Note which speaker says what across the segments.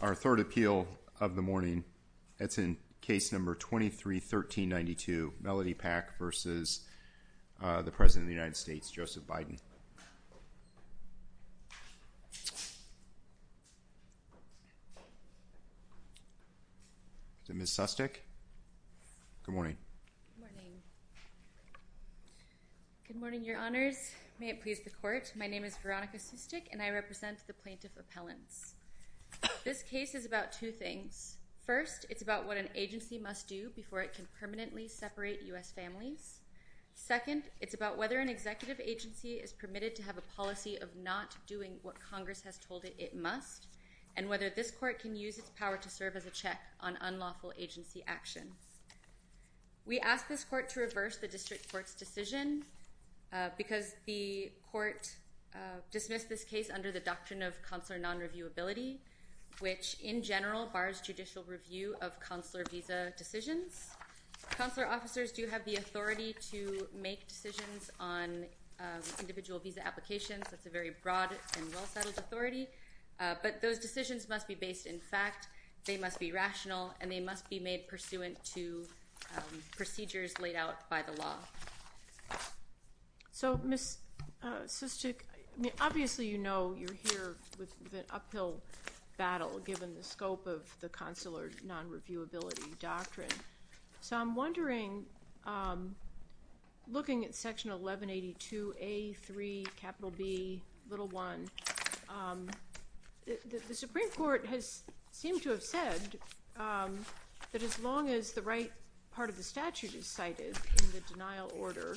Speaker 1: our third appeal of the morning. It's in case number 23-1392, Melody Pak v. Uh, the President of the United States, Joseph Biden. Is it Ms. Sustick? Good morning.
Speaker 2: Good morning. Good morning, Your Honors. May it please the Court, my name is Veronica Sustick and I represent the Plaintiff Appellants. This case is about two things. First, it's about what an agency must do before it can permanently separate U.S. families. Second, it's about whether an executive agency is permitted to have a policy of not doing what Congress has told it it must, and whether this Court can use its power to serve as a check on unlawful agency action. We ask this Court to reverse the District Court's decision uh, because the Court uh, dismissed this case under the doctrine of consular non-reviewability, which in general bars judicial review of consular visa decisions. Consular officers do have the authority to make decisions on um, individual visa applications. That's a very broad and well-settled authority. Uh, but those decisions must be based in fact, they must be rational, and they must be made pursuant to um, procedures laid out by the law.
Speaker 3: So, Ms. Uh, Sustick, obviously you know you're here with an uphill battle given the scope of the consular non-reviewability doctrine. So I'm wondering, um, looking at Section 1182A3, capital B, little one, um, the Supreme Court has seemed to have said um, that as long as the right part of the statute is cited in the denial order,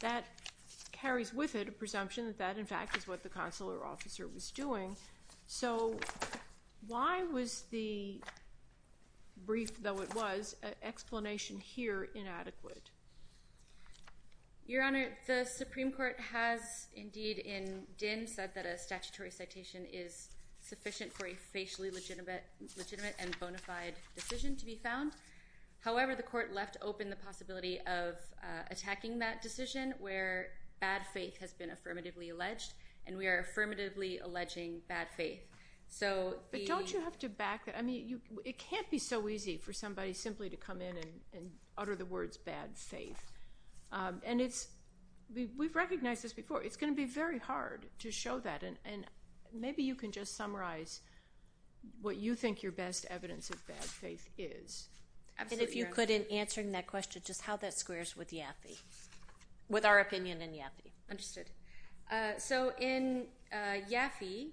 Speaker 3: that carries with it a presumption that that in fact is what the consular officer was doing. So why was the brief, though it was, uh, explanation here inadequate?
Speaker 2: Your Honor, the Supreme Court has indeed in Din said that a statutory citation is sufficient for a facially legitimate and bona fide decision to be found. However, the Court left open the possibility of uh, attacking that decision where bad faith has been affirmatively alleged, and we are affirmatively alleging bad faith.
Speaker 3: But don't you have to back that? I mean, it can't be so easy for somebody simply to come in and utter the words bad faith. Um, and we've recognized this before. It's going to be very hard to show that, and maybe you can just summarize what you think your best evidence of bad faith is.
Speaker 4: And if you could, in answering that question, just how that squares with Yafai, with our opinion in Yafai.
Speaker 2: Understood. Uh, so in uh, Yafai,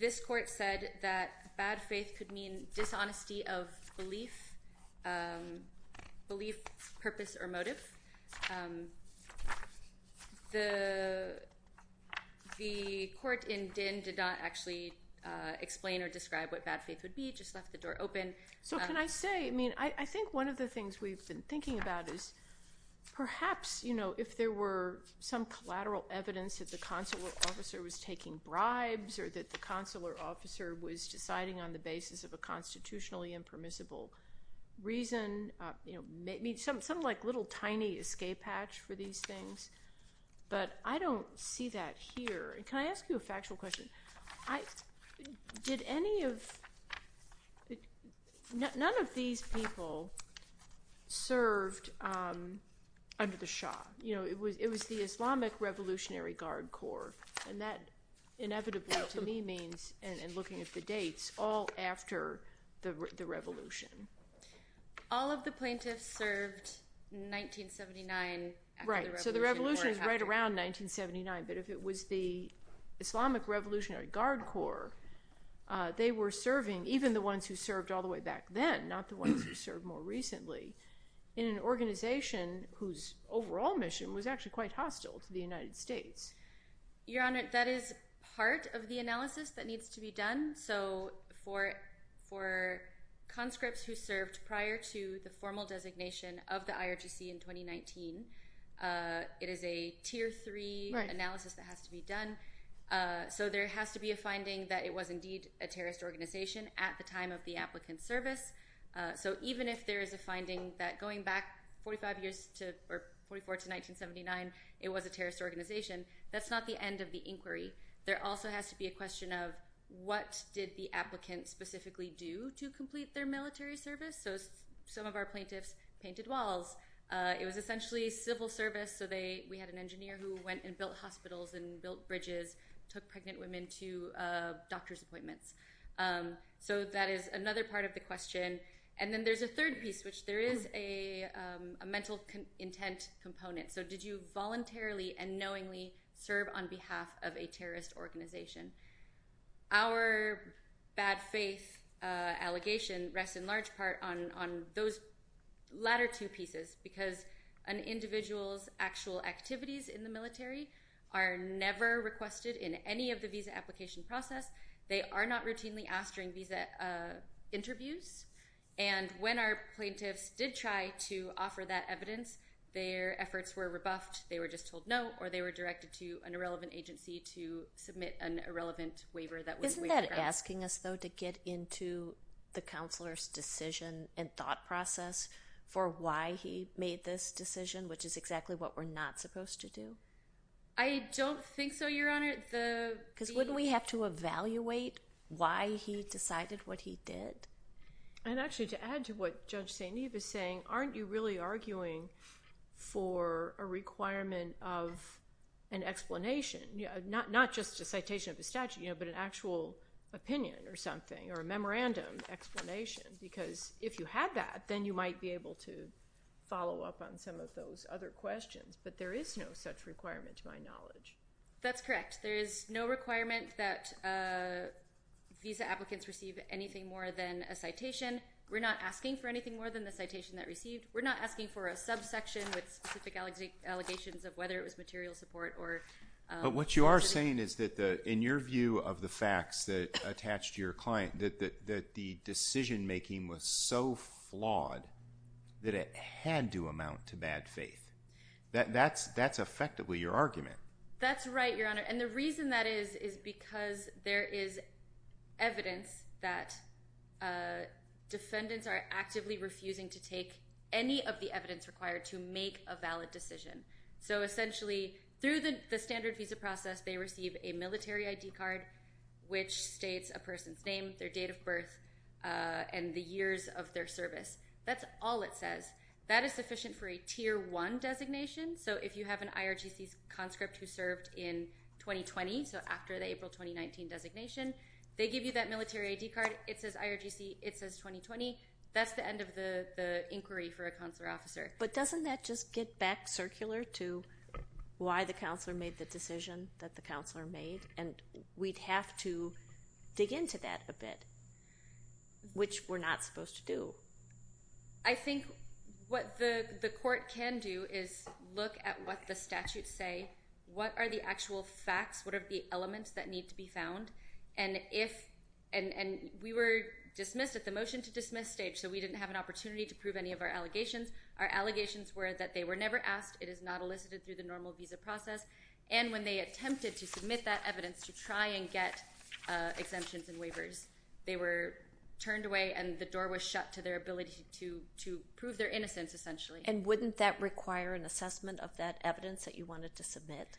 Speaker 2: this Court said that bad faith could mean dishonesty of belief, um, belief, purpose, or motive. Um, the Court in Din did not actually uh, explain or describe what bad faith would be, just left the door open.
Speaker 3: So can um, I say, I mean, I think one of the things we've been thinking about is perhaps, you know, if there were some collateral evidence that the consular officer was taking bribes or that the consular officer was deciding on the basis of a constitutionally impermissible reason, uh, you know, maybe some like little tiny escape hatch for these things. But I don't see that here. Can I ask you a factual question? Did any of, none of these people served um, under the Shah. You know, it was the Islamic Revolutionary Guard Corps, and that inevitably to me means, and looking at the dates, all after the revolution.
Speaker 2: All of the plaintiffs served in 1979 after the revolution.
Speaker 3: Right, so the revolution is right around 1979, but if it was the Islamic Revolutionary Guard Corps, uh, they were serving, even the ones who served all the way back then, not the ones who served more recently, in an organization whose overall mission was actually quite hostile to the United States.
Speaker 2: Your Honor, that is part of the analysis that needs to be done. So for conscripts who served prior to the formal designation of the IRGC in 2019, uh, it is a Tier 3 analysis that has to be done. Uh, so there has to be a finding that it was indeed a terrorist organization at the time of the applicant's service. Uh, so even if there is a finding that going back 45 years to, or 44 to 1979, it was a terrorist organization, that's not the end of the inquiry. There also has to be a question of what did the applicant specifically do to complete their military service? So some of our plaintiffs painted walls. Uh, it was essentially civil service, so we had an engineer who went and built hospitals and built bridges, took pregnant women to uh, doctor's appointments. Um, so that is another part of the question. And then there's a third piece, which there is a um, mental intent component. So did you voluntarily and knowingly serve on behalf of a terrorist organization? Our bad faith uh, allegation rests in large part on those latter two pieces because an individual's actual activities in the military are never requested in any of the visa application process. They are not routinely asked during visa uh, interviews. And when our plaintiffs did try to offer that evidence, their efforts were rebuffed. They were just told no, or they were directed to an irrelevant agency to submit an irrelevant waiver that was waived.
Speaker 4: Isn't that asking us, though, to get into the counselor's decision and thought process for why he made this decision, which is exactly what we're not supposed to do?
Speaker 2: I don't think so, Your Honor.
Speaker 4: Because wouldn't we have to evaluate why he decided what he did?
Speaker 3: And actually, to add to what Judge St. Eve is saying, aren't you really arguing for a requirement of an explanation, not just a citation of a statute, but an actual opinion or something, or a memorandum explanation? Because if you had that, then you might be able to follow up on some of those other questions. But there is no such requirement, to my knowledge.
Speaker 2: That's correct. There is no requirement that uh, visa applicants receive anything more than a citation. We're not asking for anything more than the citation that received. We're not asking for a subsection with specific allegations of whether it was material support or...
Speaker 1: Um, but what you are saying is that in your view of the facts that attach to your client, that the decision-making was so flawed that it had to amount to bad faith. That's effectively your argument.
Speaker 2: That's right, Your Honor. And the reason that is, is because there is evidence that uh, defendants are actively refusing to take any of the evidence required to make a valid decision. So essentially, through the standard visa process, they receive a military ID card, which states a person's name, their date of birth, uh, and the years of their service. That's all it says. That is sufficient for a Tier 1 designation. So if you have an IRGC conscript who served in 2020, so after the April 2019 designation, they give you that military ID card. It says IRGC. It says 2020. That's the end of the inquiry for a consular officer.
Speaker 4: But doesn't that just get back circular to why the counselor made the decision that the counselor made? And we'd have to dig into that a bit, which we're not supposed to do.
Speaker 2: I think what the court can do is look at what the statutes say. What are the actual facts? What are the elements that need to be found? And we were dismissed at the motion to dismiss stage, so we didn't have an opportunity to prove any of our allegations. Our allegations were that they were never asked. It is not elicited through the normal visa process. And when they attempted to submit that evidence to try and get uh, exemptions and waivers, they were turned away and the door was shut to their ability to prove their innocence, essentially.
Speaker 4: And wouldn't that require an assessment of that evidence that you wanted to submit?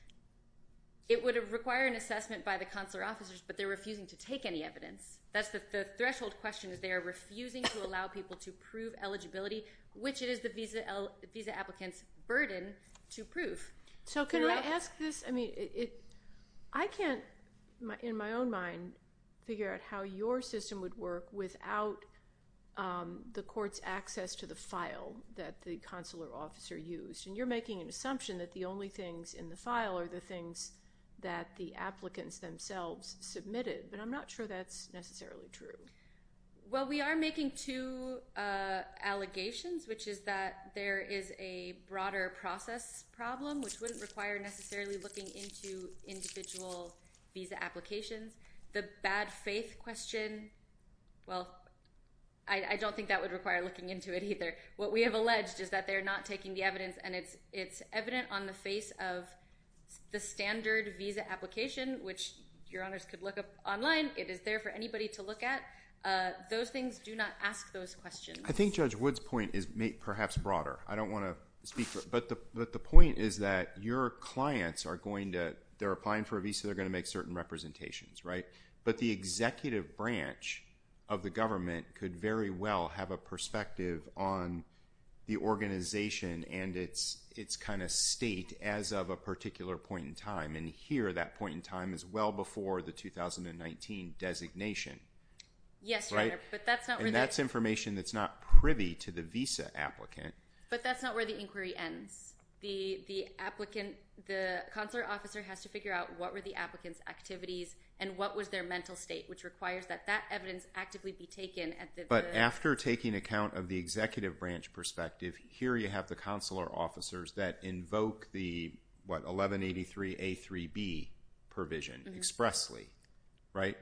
Speaker 2: It would require an assessment by the consular officers, but they're refusing to take any evidence. That's the threshold question, is they are refusing to allow people to prove eligibility, which it is the visa applicant's burden to prove.
Speaker 3: So can I ask this? I mean, I can't, in my own mind, figure out how your system would work without um, the court's access to the file that the consular officer used. And you're making an assumption that the only things in the file are the things that the applicants themselves submitted, but I'm not sure that's necessarily true.
Speaker 2: Well, we are making two uh, allegations, which is that there is a broader process problem, which wouldn't require necessarily looking into individual visa applications. The bad faith question, well, I don't think that would require looking into it either. What we have alleged is that they're not taking the evidence, and it's it's evident on the face of the standard visa application, which your honors could look up online. It is there for anybody to look at. Uh, those things do not ask those questions.
Speaker 1: I think Judge Wood's point is perhaps broader. I don't want to speak for it, but the point is that your clients are going to, they're applying for a visa, they're going to make certain representations, right? but the executive branch of the government could very well have a perspective on the organization and its kind of state as of a particular point in time. And here, that point in time is well before the 2019 designation.
Speaker 2: Yes, Your Honor, but that's not where
Speaker 1: And that's information that's not privy to the visa applicant.
Speaker 2: But that's not where the inquiry ends. The applicant, the consular officer has to figure out what were the applicant's activities and what was their mental state, which requires that that evidence actively be taken at the...
Speaker 1: But after taking account of the executive branch perspective, here you have the consular officers that invoke the, what, 1183A3B provision mm-hmm. expressly, right?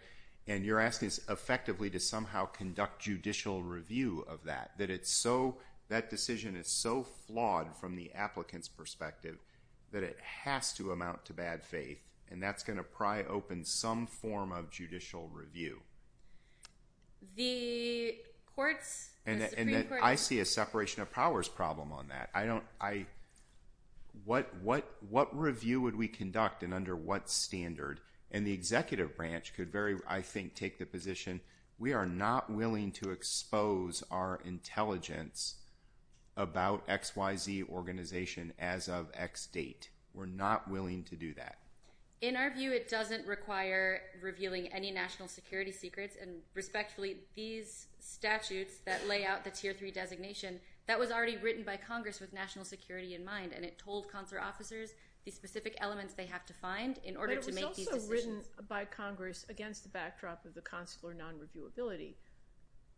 Speaker 1: And you're asking us effectively to somehow conduct judicial review of that, that it's so, that decision is so flawed from the applicant's perspective that it has to amount to bad faith, and that's going to pry open some form of judicial review.
Speaker 2: The courts, the Supreme
Speaker 1: And
Speaker 2: Court...
Speaker 1: I see a separation of powers problem on that. I don't, I, what what what review would we conduct and under what standard? And the executive branch could very, I think, take the position, we are not willing to expose our intelligence about XYZ organization as of X date. We're not willing to do that.
Speaker 2: In our view, it doesn't require revealing any national security secrets, and respectfully, these statutes that lay out the Tier 3 designation, that was already written by Congress with national security in mind, and it told consular officers the specific elements they have to find in order to make these decisions.
Speaker 3: But it was also written by Congress against the backdrop of the consular non-reviewability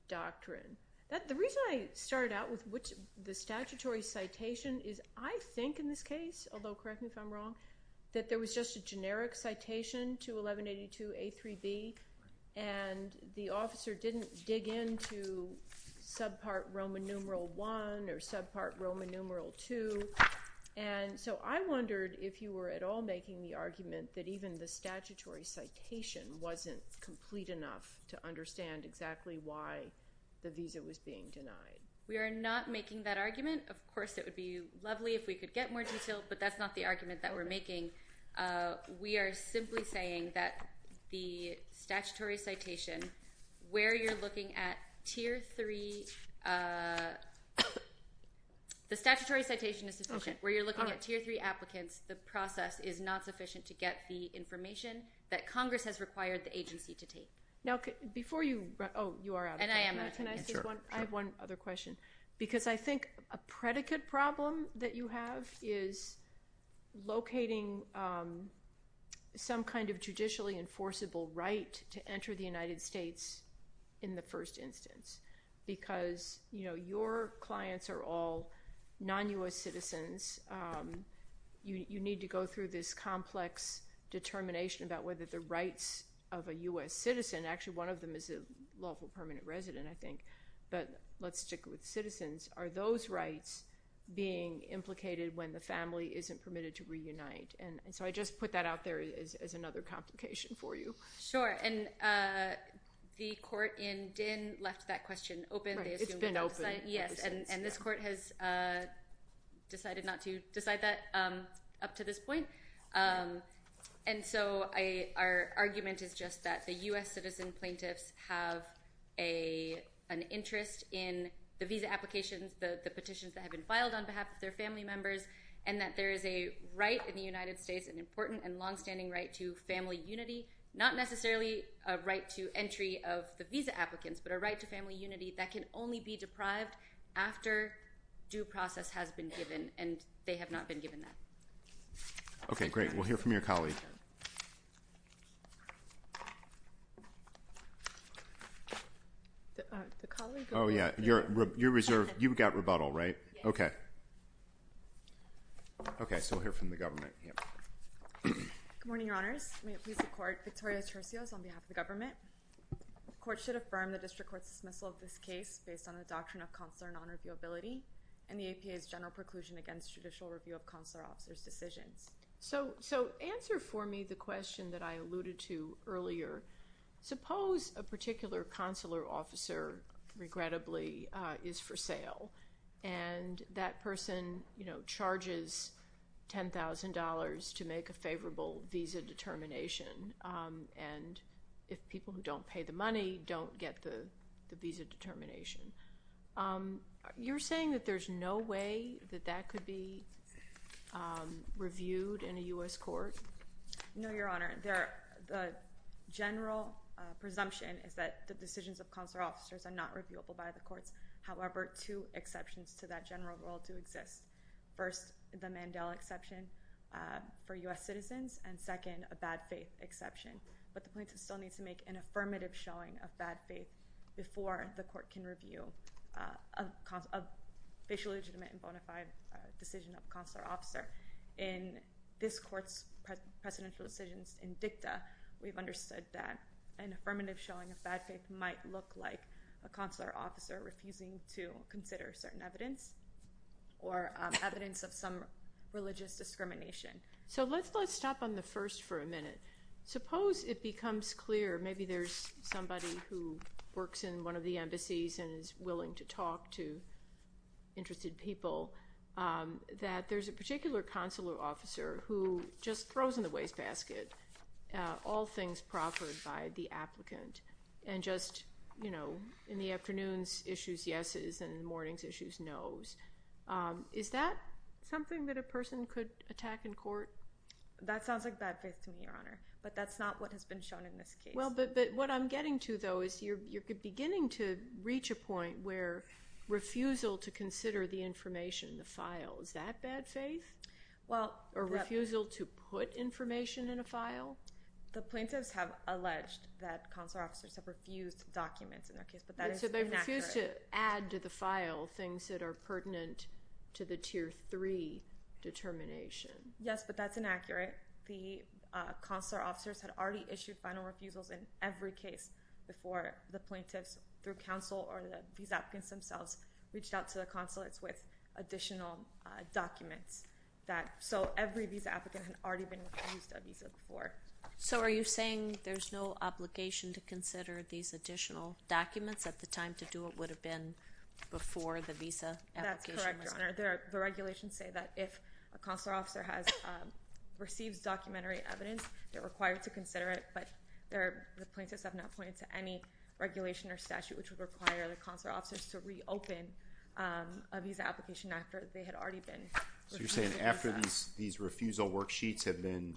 Speaker 3: doctrine. The reason I started out with the statutory citation is I think in this case, although correct me if I'm wrong, that there was just a generic citation to 1182A3B, and the officer didn't dig into subpart Roman numeral 1 or subpart Roman numeral 2, and so I wondered if you were at all making the argument that even the statutory citation wasn't complete enough to understand exactly why the visa was being denied.
Speaker 2: We are not making that argument. Of course, it would be lovely if we could get more detail, but that's not the argument that we're making. Uh, we are simply saying that the statutory citation, where you're looking at Tier 3, uh, the statutory citation is sufficient. Where you're looking at Tier 3 applicants, the process is not sufficient to get the information that Congress has required the agency to take.
Speaker 3: Now, before you, oh, you are out of time.
Speaker 2: And I am out of
Speaker 3: Can I
Speaker 2: time,
Speaker 3: say one? I have one other question. Because I think a predicate problem that you have is locating um, some kind of judicially enforceable right to enter the United States in the first instance. Because you know, your clients are all non-U.S. citizens. Um, you need to go through this complex determination about whether the rights of a U.S. citizen, actually one of them is a lawful permanent resident, I think, but let's stick with citizens. Are those rights being implicated when the family isn't permitted to reunite? And so I just put that out there as another complication for you.
Speaker 2: Sure. And uh, the court in Din left that question open.
Speaker 3: It's been open.
Speaker 2: Yes. And this court has uh, decided not to decide that um, up to this point. Um, And so our argument is just that the U.S. citizen plaintiffs have an interest in the visa applications, the petitions that have been filed on behalf of their family members, and that there is a right in the United States, an important and longstanding right to family unity, not necessarily a right to entry of the visa applicants, but a right to family unity that can only be deprived after due process has been given, and they have not been given that.
Speaker 1: Okay, great. We'll hear from your colleague.
Speaker 3: The colleague?
Speaker 1: Oh, yeah. You're reserved. You've got rebuttal, right? Okay. Okay, so we'll hear from the government.
Speaker 5: Good morning, Your Honors. May it please the Court, Victoria Tercios on behalf of the government. The Court should affirm the District Court's dismissal of this case based on the doctrine of consular non-reviewability and the APA's general preclusion against judicial review of consular officers' decisions.
Speaker 3: So answer for me the question that I alluded to earlier. Suppose a particular consular officer, regrettably, uh, is for sale, and that person charges $10,000 to make a favorable visa determination, um, and if people who don't pay the money don't get the visa determination. Um, you're saying that there's no way that that could be um, reviewed in a U.S. court?
Speaker 5: No, Your Honor. There the general Uh, presumption is that the decisions of consular officers are not reviewable by the courts. However, two exceptions to that general rule do exist. First, the Mandel exception uh, for U.S. citizens, and second, a bad faith exception. But the plaintiff still needs to make an affirmative showing of bad faith before the court can review uh, a facially legitimate and bona fide decision of a consular officer. In this court's presidential decisions in dicta, we've understood that an affirmative showing of bad faith might look like a consular officer refusing to consider certain evidence or um, evidence of some religious discrimination.
Speaker 3: So let's stop on the first for a minute. Suppose it becomes clear, maybe there's somebody who works in one of the embassies and is willing to talk to interested people, um, that there's a particular consular officer who just throws in the wastebasket Uh, all things proffered by the applicant and just, you know, in the afternoons issues yeses and in the mornings issues nos. Um, is that something that a person could attack in court?
Speaker 5: That sounds like bad faith to me, Your Honor, but that's not what has been shown in this case.
Speaker 3: Well, but what I'm getting to, though, is you're beginning to reach a point where refusal to consider the information in the file, is that bad faith? Well or refusal to put information in a file?
Speaker 5: The plaintiffs have alleged that consular officers have refused documents in their case, but that is inaccurate.
Speaker 3: So they've refused to add to the file things that are pertinent to the Tier 3 determination.
Speaker 5: Yes, but that's inaccurate. The uh, consular officers had already issued final refusals in every case before the plaintiffs, through counsel or these applicants themselves, reached out to the consulates with additional uh, documents. So every visa applicant had already been refused a visa before.
Speaker 4: So are you saying there's no obligation to consider these additional documents at the time to do it would have been before the visa application?
Speaker 5: That's correct, Your Honor. The regulations say that if a consular officer um, receives documentary evidence, they're required to consider it, but the plaintiffs have not pointed to any regulation or statute which would require the consular officers to reopen um, a visa application after they had already been refused a visa.
Speaker 1: So you're saying after these refusal worksheets have been,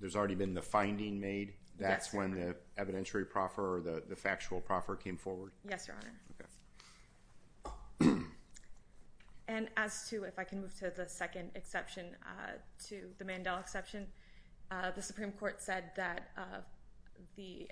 Speaker 1: there's already been the finding made, that's when the evidentiary proffer or the factual proffer came forward?
Speaker 5: Yes, Your Honor.
Speaker 1: Okay.
Speaker 5: And as to, if I can move to the second exception, uh, to the Mandel exception, uh, the Supreme Court said that uh,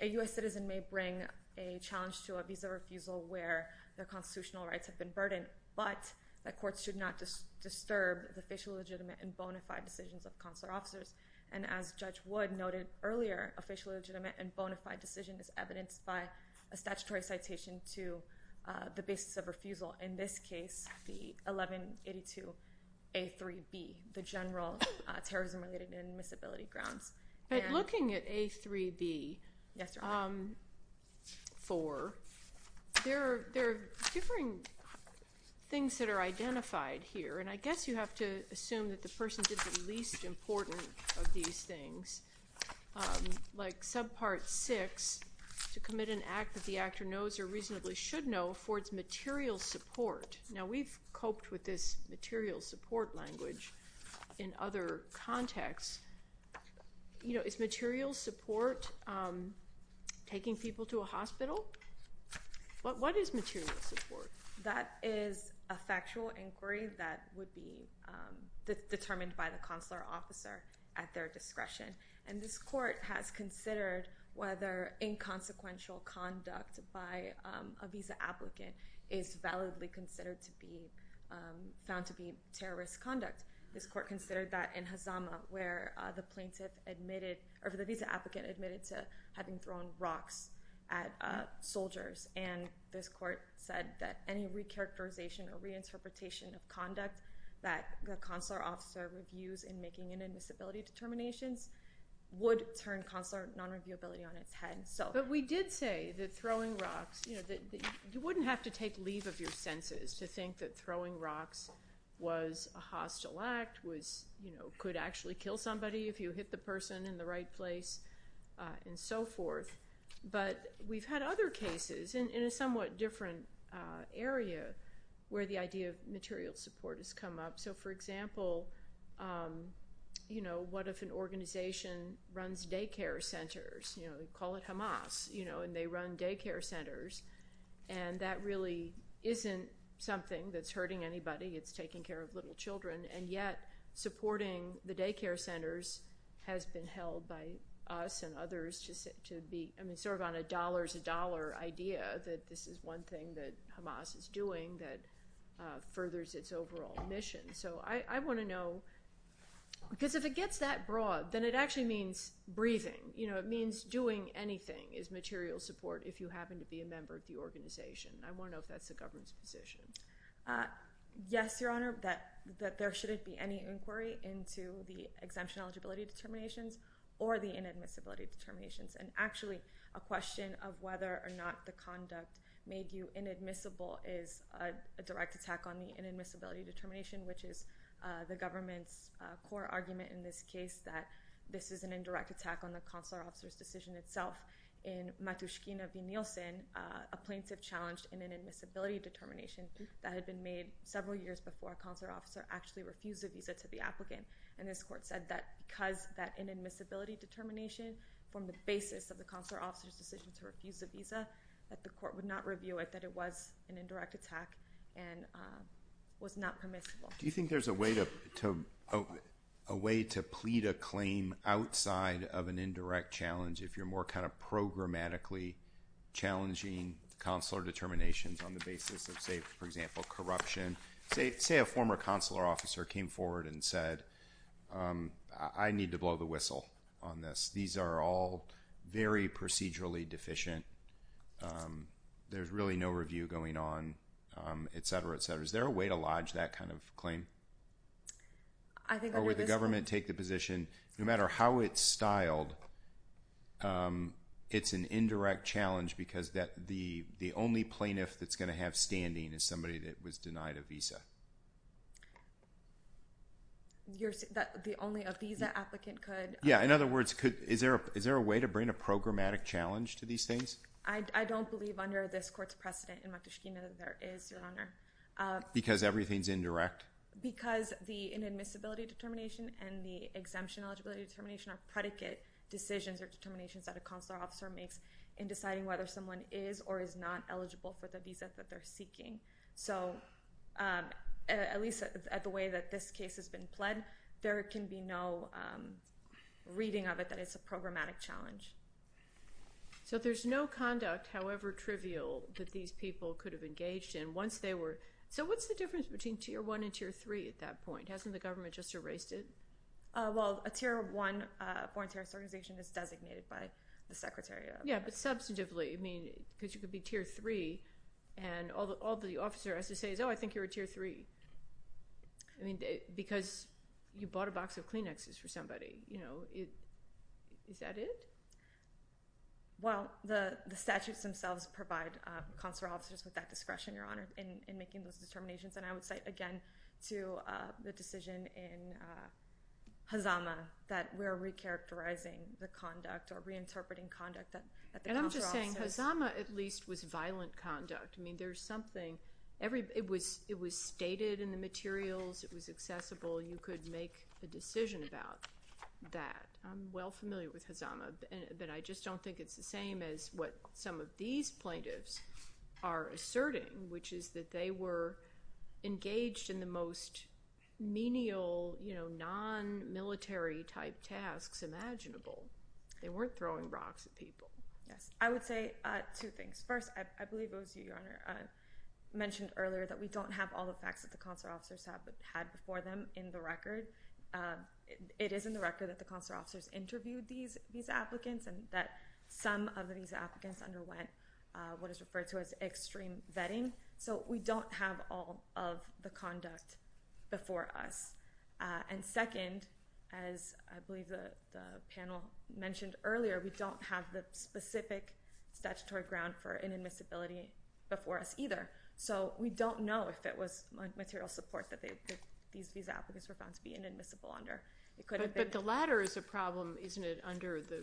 Speaker 5: a U.S. citizen may bring a challenge to a visa refusal where their constitutional rights have been burdened, but that courts should not disturb the facial legitimate and bona fide decisions of consular officers. And as Judge Wood noted earlier, a facial legitimate and bona fide decision is evidenced by a statutory citation to uh, the basis of refusal. In this case, the 1182A3B, the general uh, terrorism-related inadmissibility grounds.
Speaker 3: But looking at A3B, um, there are differing things that are identified here, and I guess you have to assume that the person did the least important of these things. Um, like subpart 6, to commit an act that the actor knows or reasonably should know affords material support. Now, we've coped with this material support language in other contexts. You know, is material support um, taking people to a hospital? What is material support?
Speaker 5: That is a factual inquiry that would be um, determined by the consular officer at their discretion. And this court has considered whether inconsequential conduct by um, a visa applicant is validly considered to be um, found to be terrorist conduct. This court considered that in Hazama, where uh, the plaintiff admitted, or the visa applicant admitted to having thrown rocks at uh, soldiers. And this court said that any recharacterization or reinterpretation of conduct that the consular officer reviews in making inadmissibility determinations would turn consular non-reviewability on its head.
Speaker 3: But we did say that throwing rocks, you know, you wouldn't have to take leave of your senses to think that throwing rocks was a hostile act, was, you know, could actually kill somebody if you hit the person in the right place, uh, and so forth. But we've had other cases in a somewhat different uh, area where the idea of material support has come up. So, for example, um, you know, what if an organization runs daycare centers? You know, call it Hamas, you know, and they run daycare centers. And that really isn't something that's hurting anybody. It's taking care of little children. And yet supporting the daycare centers has been held by us and others to be, I mean, sort of on a dollars-a-dollar idea that this is one thing that Hamas is doing that uh, furthers its overall mission. So I want to know, because if it gets that broad, then it actually means breathing. You know, it means doing anything is material support if you happen to be a member of the organization. I want to know if that's the government's position.
Speaker 5: Uh, yes, Your Honor, that there shouldn't be any inquiry into the exemption eligibility determinations or the inadmissibility determinations. And actually, a question of whether or not the conduct made you inadmissible is a direct attack on the inadmissibility determination, which is uh, the government's uh, core argument in this case that this is an indirect attack on the consular officer's decision itself. In Matushkina v. Nielsen, uh, a plaintiff challenged an inadmissibility determination that had been made several years before a consular officer actually refused a visa to the applicant. And this court said that because that inadmissibility determination formed the basis of the consular officer's decision to refuse the visa, that the court would not review it, that it was an indirect attack and uh, was not permissible.
Speaker 1: Do you think there's a way to plead a claim outside of an indirect challenge if you're more kind of programmatically challenging consular determinations on the basis of, say, for example, corruption? Say a former consular officer came forward and said, Um, I need to blow the whistle on this. These are all very procedurally deficient. Um, there's really no review going on, um, et cetera, et cetera. Is there a way to lodge that kind of claim? I think or would the government take the position, no matter how it's styled, it's an indirect challenge because the only plaintiff that's going to have standing is somebody that was denied a visa?
Speaker 5: You're that the only a visa applicant could?
Speaker 1: Yeah, um, in other words, could is there a way to bring a programmatic challenge to these things?
Speaker 5: I don't believe under this court's precedent in Matushkina that there is, Your Honor.
Speaker 1: Uh, because everything's indirect?
Speaker 5: Because the inadmissibility determination and the exemption eligibility determination are predicate decisions or determinations that a consular officer makes in deciding whether someone is or is not eligible for the visa that they're seeking. So um, Uh, at least at the way that this case has been pled, there can be no um, reading of it that it's a programmatic challenge.
Speaker 3: So there's no conduct, however trivial, that these people could have engaged in once they were... So what's the difference between Tier 1 and Tier 3 at that point? Hasn't the government just erased it?
Speaker 5: Uh, well, a Tier 1 uh, foreign terrorist organization is designated by the Secretary of...
Speaker 3: Yeah, but substantively, I mean, because you could be Tier 3 and all the officer has to say is, oh, I think you're a Tier 3. I mean, eh, because you bought a box of Kleenexes for somebody, you know, is that it?
Speaker 5: Well, the statutes themselves provide uh, consular officers with that discretion, Your Honor, in making those determinations. And I would cite again to uh, the decision in uh, Hazama that we're recharacterizing the conduct or reinterpreting conduct that the consular officers...
Speaker 3: And I'm just saying, Hazama at least was violent conduct. I mean, there's something... It was stated in the materials, it was accessible, you could make a decision about that. I'm well familiar with Hazama, but I just don't think it's the same as what some of these plaintiffs are asserting, which is that they were engaged in the most menial, you know, non-military type tasks imaginable. They weren't throwing rocks at people.
Speaker 5: Yes, I would say uh, two things. First, I believe it was you, Your Honor, uh, mentioned earlier that we don't have all the facts that the consular officers had before them in the record. Um, it is in the record that the consular officers interviewed these visa applicants and that some of the visa applicants underwent uh, what is referred to as extreme vetting. So we don't have all of the conduct before us. Uh, and second, as I believe the panel mentioned earlier, we don't have the specific statutory ground for inadmissibility before us either. So we don't know if it was material support that these visa applicants were found to be inadmissible under. It could have been...
Speaker 3: But the latter is a problem, isn't it, under the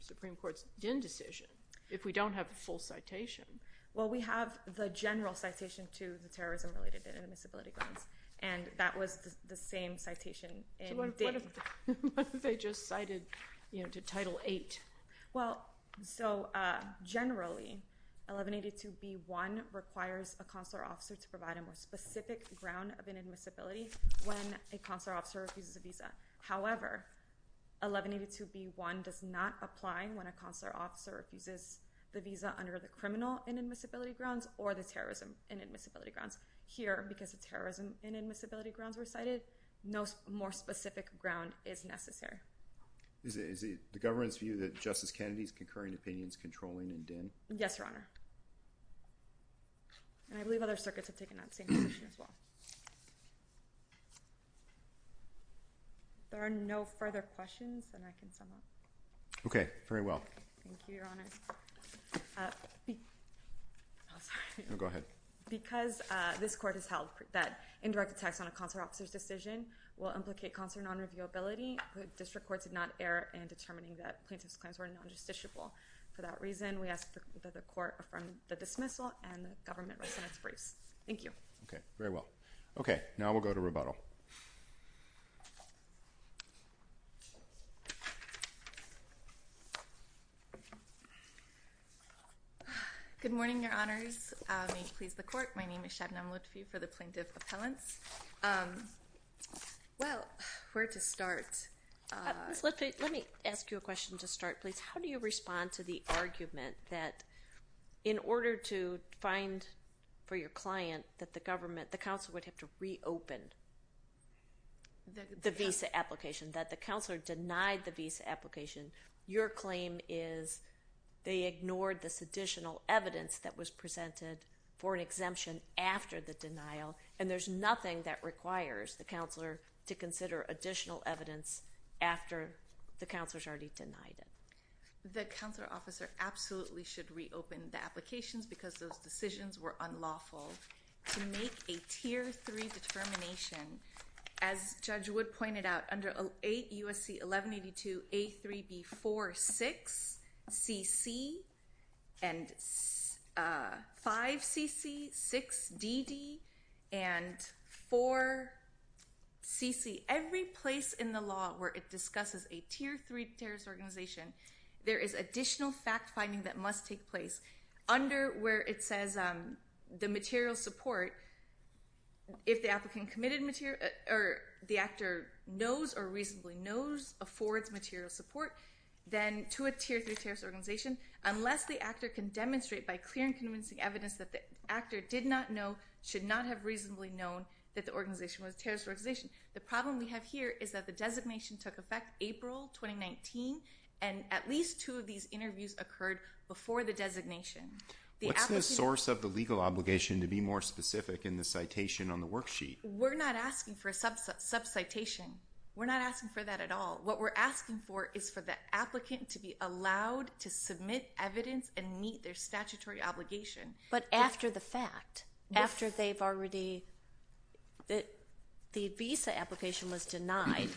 Speaker 3: Supreme Court's Din decision if we don't have a full citation?
Speaker 5: Well, we have the general citation to the terrorism-related inadmissibility grounds, and that was the same citation in
Speaker 3: So what if, they just cited, you know, to Title VIII?
Speaker 5: Well, so uh, generally, 1182b1 requires a consular officer to provide a more specific ground of inadmissibility when a consular officer refuses a visa. However, 1182b1 does not apply when a consular officer refuses the visa under the criminal inadmissibility grounds or the terrorism inadmissibility grounds. Here, because the terrorism inadmissibility grounds were cited, no more specific ground is necessary.
Speaker 1: Is it the government's view that Justice Kennedy's concurring opinions controlling in Din?
Speaker 5: Yes, Your Honor. And I believe other circuits have taken that same position as well. There are no further questions, then I can sum up.
Speaker 1: Okay, very well.
Speaker 5: Thank you, Your Honors. Uh, oh, sorry.
Speaker 1: No, go ahead.
Speaker 5: Because uh, this court has held that indirect attacks on a consular officer's decision will implicate consular non-reviewability, the district court did not err in determining that plaintiff's claims were non-justiciable. For that reason, we ask the- that the court affirm the dismissal and the government rest on its briefs. Thank you.
Speaker 1: Okay, very well. Okay, now we'll go to rebuttal.
Speaker 6: Good morning, Your Honors. Uh, may it please the court. My name is Shabnam Lutfi for the plaintiff appellants. Um, well, where to start?
Speaker 4: Uh, Ms. Litford, let me ask you a question to start, please. How do you respond to the argument that in order to find for your client that the government, the council would have to reopen the visa application, that the counselor denied the visa application, your claim is they ignored this additional evidence that was presented for an exemption after the denial, and there's nothing that requires the counselor to consider additional evidence after the counselor's already denied it.
Speaker 6: The counselor officer absolutely should reopen the applications because those decisions were unlawful. To make a tier three determination, as Judge Wood pointed out, under 8 U.S.C. 1182 A3B4 6 CC and uh, 5 CC, 6 DD, and 4 CC, every place in the law where it discusses a tier three terrorist organization, there is additional fact finding that must take place. Under where it says um, the material support, if the applicant committed material uh, or the actor knows or reasonably knows affords material support, then to a tier three terrorist organization, unless the actor can demonstrate by clear and convincing evidence that the actor did not know, should not have reasonably known that the organization was a terrorist organization. The problem we have here is that the designation took effect April 2019, and at least two of these interviews occurred before the designation. The
Speaker 1: What's the source of the legal obligation to be more specific in the citation on the worksheet?
Speaker 6: We're not asking for a sub citation. We're not asking for that at all. What we're asking for is for the applicant to be allowed to submit evidence and meet their statutory obligation.
Speaker 4: But after the fact, after they've already, the, the visa application was denied,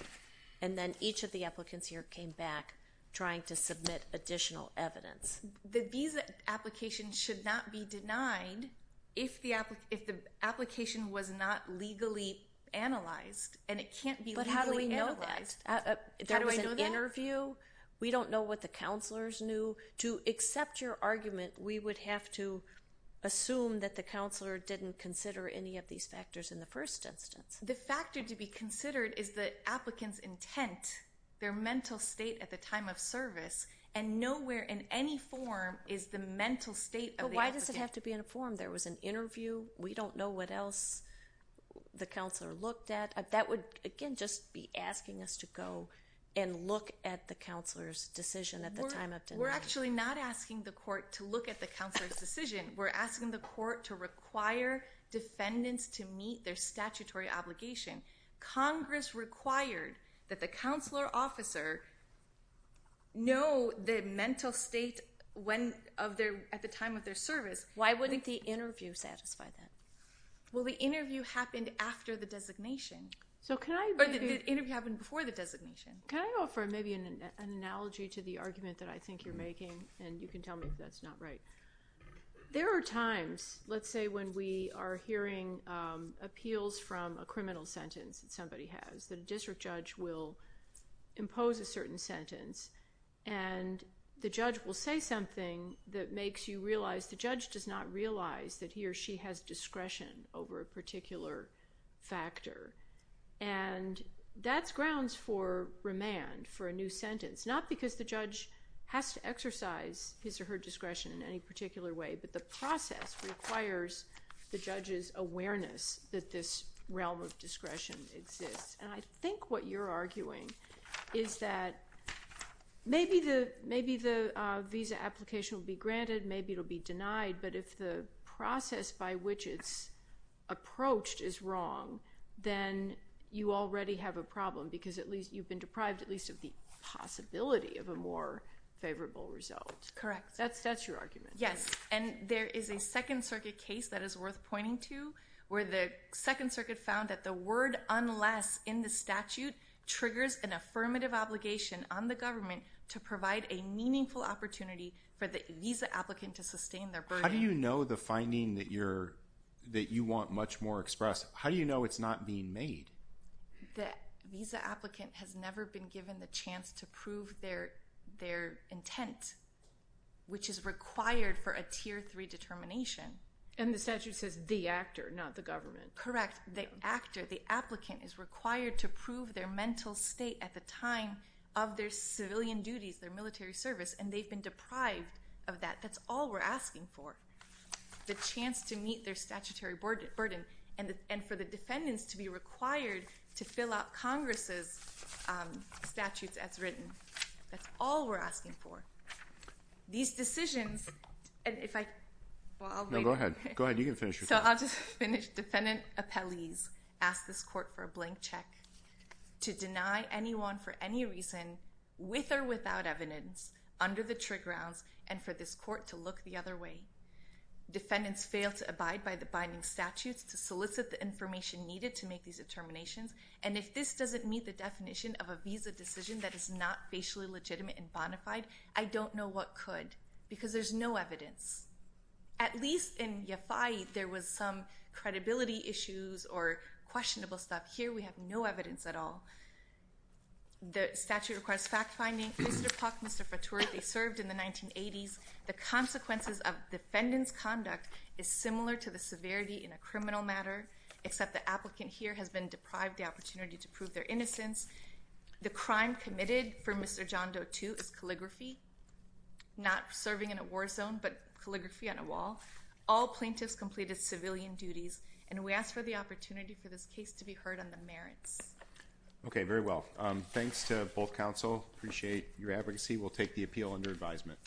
Speaker 4: and then each of the applicants here came back trying to submit additional evidence.
Speaker 6: The visa application should not be denied if the applic- if the application was not legally analyzed, and it can't be legally analyzed.
Speaker 4: But how do we know that? Uh, uh, there
Speaker 6: do
Speaker 4: was an interview. We don't know what the counselors knew. To accept your argument, we would have to assume that the counselor didn't consider any of these factors in the first instance.
Speaker 6: The factor to be considered is the applicant's intent, their mental state at the time of service, and nowhere in any form is the mental state of
Speaker 4: But why does it have to be in a form? There was an interview. We don't know what else the counselor looked at. Uh, That would, again, just be asking us to go and look at the counselor's decision at the time of denial.
Speaker 6: We're actually not asking the court to look at the counselor's decision. We're asking the court to require defendants to meet their statutory obligation. Congress required that the counselor officer know the mental state when of their at the time of their service.
Speaker 4: Why wouldn't the interview satisfy that?
Speaker 6: Well, the interview happened after the designation.
Speaker 3: So can I
Speaker 6: Or the, interview happened before the designation.
Speaker 3: can I offer maybe an, an analogy to the argument that I think you're making, and you can tell me if that's not right. There are times, let's say when we are hearing um, appeals from a criminal sentence that somebody has, that a district judge will impose a certain sentence, and the judge will say something that makes you realize the judge does not realize that he or she has discretion over a particular factor. And that's grounds for remand for a new sentence, not because the judge has to exercise his or her discretion in any particular way, but the process requires the judge's awareness that this realm of discretion exists. And I think what you're arguing is that maybe the uh, visa application will be granted, maybe it'll be denied, but if the process by which it's approached is wrong, then you already have a problem because at least you've been deprived at least of the possibility of a more favorable result.
Speaker 6: Correct.
Speaker 3: That's that's your argument.
Speaker 6: Yes, and there is a Second Circuit case that is worth pointing to where the Second Circuit found that the word unless in the statute triggers an affirmative obligation on the government to provide a meaningful opportunity for the visa applicant to sustain their burden.
Speaker 1: How do you know the finding that you're that you want much more express? How do you know it's not being made?
Speaker 6: The visa applicant has never been given the chance to prove their their intent, which is required for a tier three determination.
Speaker 3: And the statute says the actor, not the government.
Speaker 6: Correct. The actor, the applicant, is required to prove their mental state at the time of their civilian duties, their military service, and they've been deprived of that. That's all we're asking for. The chance to meet their statutory burden, burden and, for the defendants to be required to fill out Congress's um, statutes as written. That's all we're asking for. These decisions, and if I, well, I'll
Speaker 1: No, go ahead. Go ahead. You can finish your
Speaker 6: So. I'll just finish. Defendant appellees ask this court for a blank check to deny anyone for any reason, with or without evidence, under the TRIG grounds, and for this court to look the other way. Defendants fail to abide by the binding statutes to solicit the information needed to make these determinations, and if this doesn't meet the definition of a visa decision that is not facially legitimate and bona fide, I don't know what could, because there's no evidence at least in Yafai, there was some credibility issues or questionable stuff. Here we have no evidence at all. The statute requires fact-finding. Mr. Pak, Mr. Faturi, they served in the 1980s. The consequences of defendant's conduct is similar to the severity in a criminal matter, except the applicant here has been deprived the opportunity to prove their innocence. The crime committed for Mr. John Doe 2 is calligraphy not serving in a war zone, but calligraphy on a wall. All plaintiffs completed civilian duties, and we ask for the opportunity for this case to be heard on the merits.
Speaker 1: Okay, very well. Um, thanks to both counsel. Appreciate your advocacy. We'll take the appeal under advisement.